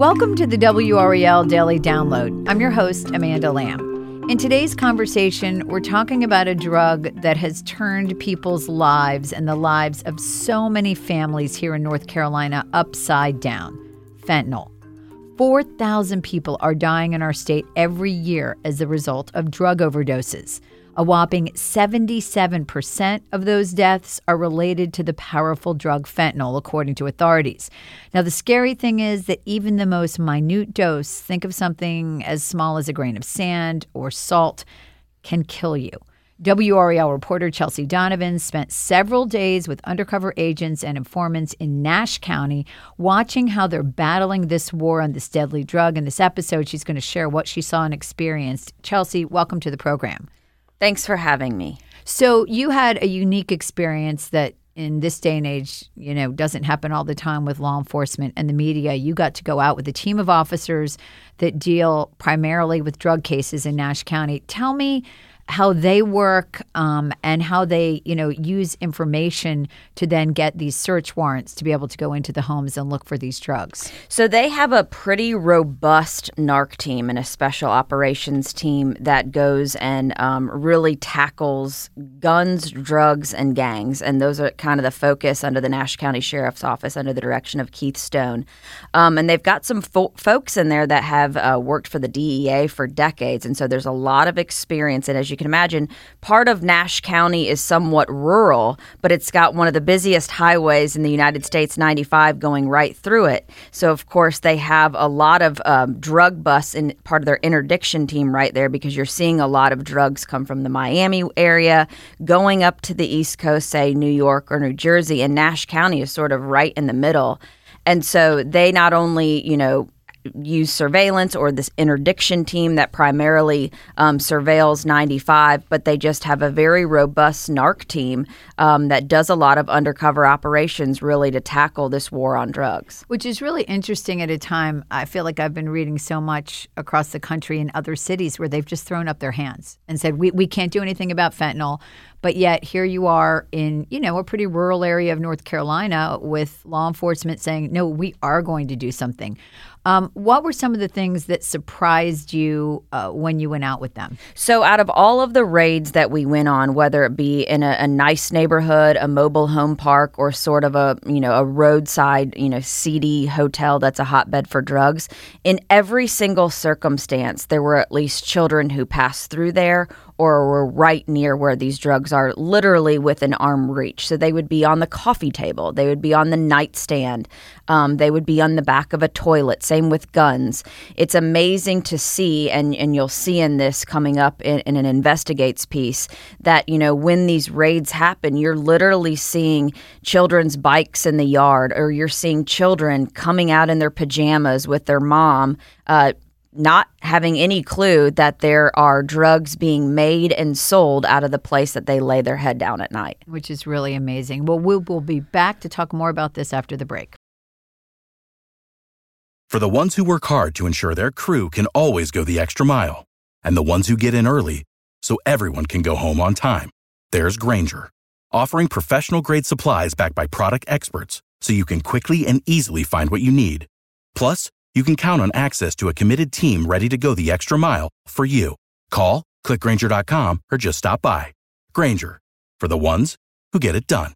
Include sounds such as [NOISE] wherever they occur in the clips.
Welcome to the WRAL Daily Download. I'm your host, Amanda Lamb. In today's conversation, we're talking about a drug that has turned people's lives and the lives of so many families here in North Carolina upside down fentanyl. 4,000 people are dying in our state every year as a result of drug overdoses. A whopping 77% of those deaths are related to the powerful drug fentanyl, according to authorities. Now, the scary thing is that even the most minute dose, think of something as small as a grain of sand or salt, can kill you. WRAL reporter Chelsea Donovan spent several days with undercover agents and informants in Nash County, watching how they're battling this war on this deadly drug. In this episode, she's going to share what she saw and experienced. Chelsea, welcome to the program. Thanks for having me. So, you had a unique experience that in this day and age, you know, doesn't happen all the time with law enforcement and the media. You got to go out with a team of officers that deal primarily with drug cases in Nash County. Tell me how they work um, and how they, you know, use information to then get these search warrants to be able to go into the homes and look for these drugs. So they have a pretty robust NARC team and a special operations team that goes and um, really tackles guns, drugs, and gangs. And those are kind of the focus under the Nash County Sheriff's Office under the direction of Keith Stone. Um, and they've got some fo- folks in there that have uh, worked for the DEA for decades. And so there's a lot of experience. And as you can imagine, part of Nash County is somewhat rural, but it's got one of the busiest highways in the United States, 95, going right through it. So, of course, they have a lot of um, drug busts in part of their interdiction team right there because you're seeing a lot of drugs come from the Miami area, going up to the East Coast, say New York or New Jersey, and Nash County is sort of right in the middle. And so they not only, you know, use surveillance or this interdiction team that primarily um, surveils 95, but they just have a very robust NARC team um, that does a lot of undercover operations really to tackle this war on drugs. Which is really interesting at a time, I feel like I've been reading so much across the country in other cities where they've just thrown up their hands and said, we, we can't do anything about fentanyl. But yet here you are in, you know, a pretty rural area of North Carolina with law enforcement saying, no, we are going to do something. Um, what were some of the things that surprised you uh, when you went out with them? So, out of all of the raids that we went on, whether it be in a, a, nice neighborhood, a mobile home park, or sort of a you know a roadside you know seedy hotel that's a hotbed for drugs, in every single circumstance, there were at least children who passed through there or were right near where these drugs are, literally within arm reach. So they would be on the coffee table, they would be on the nightstand, um, they would be on the back of a toilet. Same with guns. It's amazing to see, and, and you'll see in this coming up in, in an investigates piece, that, you know, when these raids happen, you're literally seeing children's bikes in the yard, or you're seeing children coming out in their pajamas with their mom. Uh, not having any clue that there are drugs being made and sold out of the place that they lay their head down at night. Which is really amazing. Well, we will be back to talk more about this after the break. For the ones who work hard to ensure their crew can always go the extra mile, and the ones who get in early so everyone can go home on time, there's Grainger, offering professional grade supplies backed by product experts so you can quickly and easily find what you need. Plus, you can count on access to a committed team ready to go the extra mile for you. Call, clickgrainger.com, or just stop by. Grainger, for the ones who get it done.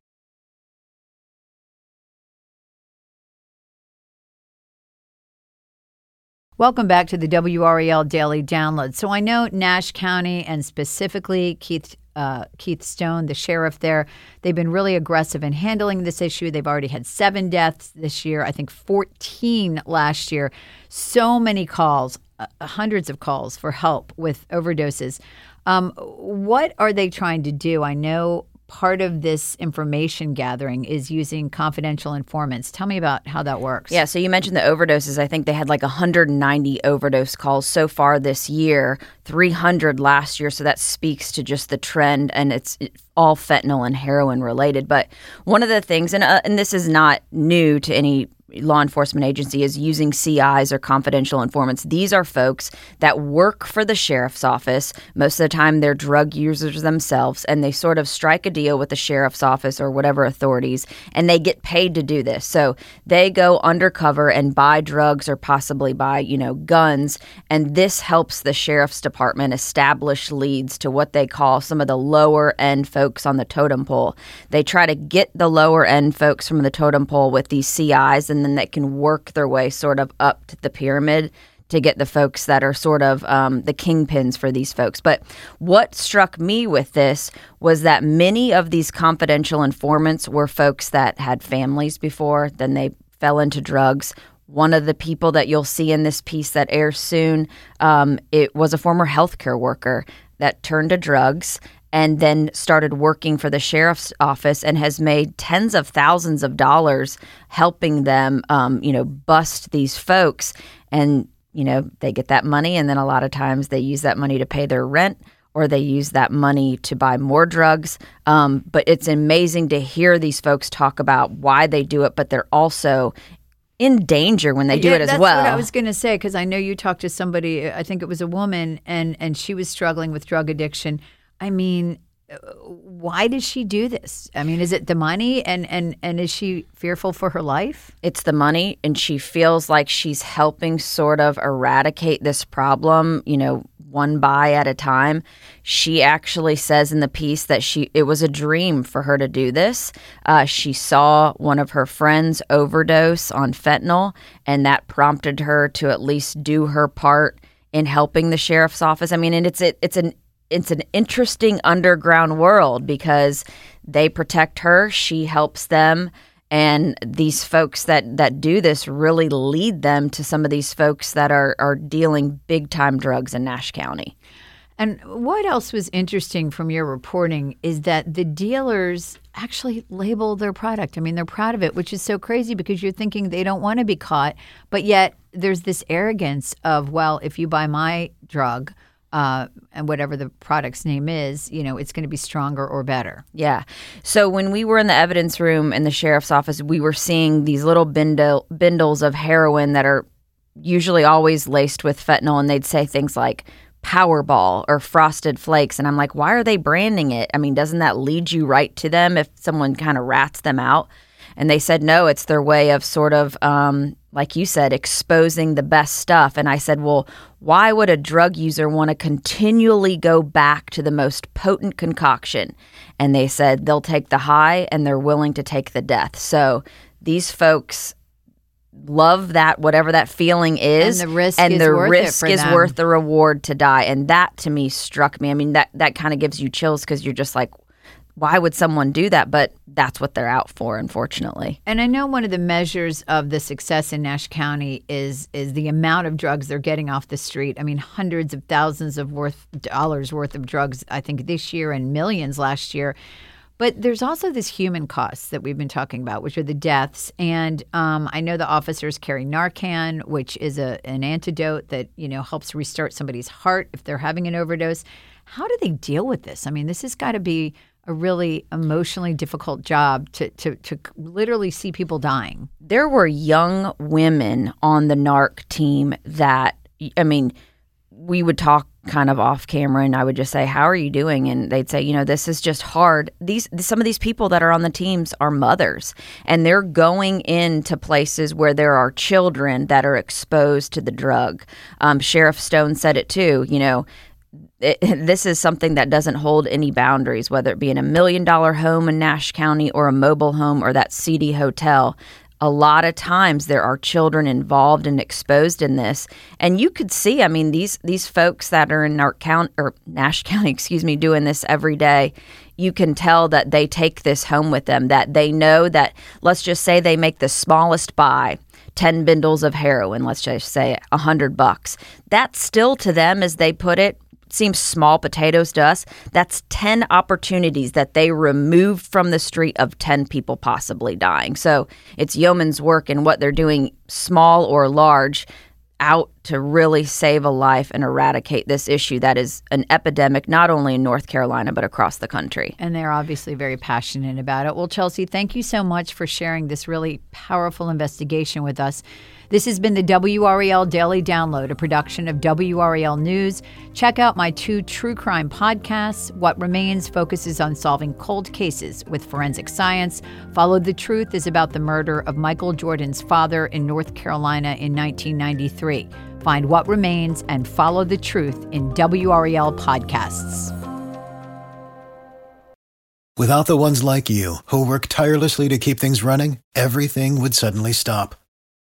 Welcome back to the WRAL Daily Download. So I know Nash County and specifically Keith uh, Keith Stone, the sheriff there. They've been really aggressive in handling this issue. They've already had seven deaths this year, I think 14 last year. So many calls, uh, hundreds of calls for help with overdoses. Um, what are they trying to do? I know part of this information gathering is using confidential informants. Tell me about how that works. Yeah, so you mentioned the overdoses. I think they had like 190 overdose calls so far this year, 300 last year. So that speaks to just the trend, and it's all fentanyl and heroin related. But one of the things, and uh, and this is not new to any law enforcement agency is using CIs or confidential informants. These are folks that work for the sheriff's office. Most of the time, they're drug users themselves, and they sort of strike a deal with the sheriff's office or whatever authorities, and they get paid to do this. So they go undercover and buy drugs or possibly buy, you know, guns, and this helps the sheriff's department establish leads to what they call some of the lower end folks on the totem pole. They try to get the lower end folks from the totem pole with these CIs and then they can work their way sort of up to the pyramid to get the folks that are sort of um, the kingpins for these folks. But what struck me with this was that many of these confidential informants were folks that had families before, then they fell into drugs. One of the people that you'll see in this piece that airs soon, um, it was a former healthcare worker that turned to drugs and then started working for the sheriff's office and has made tens of thousands of dollars helping them, um, you know, bust these folks. And, you know, they get that money, and then a lot of times they use that money to pay their rent or they use that money to buy more drugs. Um, but it's amazing to hear these folks talk about why they do it, but they're also in danger when they do Yeah, it as that's well. what I was going to say because I know you talked to somebody. I think it was a woman, and and she was struggling with drug addiction. I mean, why does she do this? I mean, is it the money, and and and is she fearful for her life? it's the money and she feels like she's helping sort of eradicate this problem you know one buy at a time she actually says in the piece that she it was a dream for her to do this uh, she saw one of her friends overdose on fentanyl and that prompted her to at least do her part in helping the sheriff's office i mean and it's it, it's an it's an interesting underground world because they protect her she helps them and these folks that that do this really lead them to some of these folks that are are dealing big time drugs in Nash County. And what else was interesting from your reporting is that the dealers actually label their product. I mean, they're proud of it, which is so crazy because you're thinking they don't want to be caught, but yet there's this arrogance of, well, if you buy my drug, uh, and whatever the product's name is, you know, it's going to be stronger or better. Yeah. So when we were in the evidence room in the sheriff's office, we were seeing these little bindle, bindles of heroin that are usually always laced with fentanyl, and they'd say things like Powerball or Frosted Flakes. And I'm like, why are they branding it? I mean, doesn't that lead you right to them if someone kind of rats them out? And they said, no, it's their way of sort of, um, like you said, exposing the best stuff. And I said, well, why would a drug user want to continually go back to the most potent concoction? And they said they'll take the high and they're willing to take the death. So these folks love that whatever that feeling is And the risk and is the worth risk is worth the reward to die and that to me struck me i mean that that kind of gives you chills because you're just like why would someone do that but that's what they're out for unfortunately And I know one of the measures of the success in Nash County is is the amount of drugs they're getting off the street. I mean, hundreds of thousands of worth dollars worth of drugs. I think this year and millions last year. But there's also this human cost that we've been talking about, which are the deaths. And um, I know the officers carry Narcan, which is a an antidote that you know helps restart somebody's heart if they're having an overdose. How do they deal with this? I mean, this has got to be a really emotionally difficult job to, to, to literally see people dying. there were young women on the narc team that i mean we would talk kind of off camera and i would just say how are you doing? And they'd say you know this is just hard. These some of these people that are on the teams are mothers and they're going into places where there are children that are exposed to the drug. Um, sheriff stone said it too you know it, [LAUGHS] this is something that doesn't hold any boundaries, whether it be in a million dollar home in Nash County or a mobile home or that seedy hotel. A lot of times there are children involved and exposed in this, and you could see. I mean, these these folks that are in Narc County or Nash [LAUGHS] County, excuse me, doing this every day. You can tell that they take this home with them. That they know that. Let's just say they make the smallest buy. 10 bindles of heroin, let's just say a 100 bucks. That still to them, as they put it, seems small potatoes to us. That's 10 opportunities that they removed from the street of 10 people possibly dying. So it's yeoman's work and what they're doing, small or large, out to really save a life and eradicate this issue that is an epidemic not only in North Carolina but across the country. And they're obviously very passionate about it. Well, Chelsea, thank you so much for sharing this really powerful investigation with us. This has been the WRAL Daily Download, a production of WRAL News. Check out my two true crime podcasts. What Remains focuses on solving cold cases with forensic science. Follow the Truth is about the murder of Michael Jordan's father in North Carolina in 1993. Find What Remains and Follow the Truth in WRAL podcasts. Without the ones like you, who work tirelessly to keep things running, everything would suddenly stop.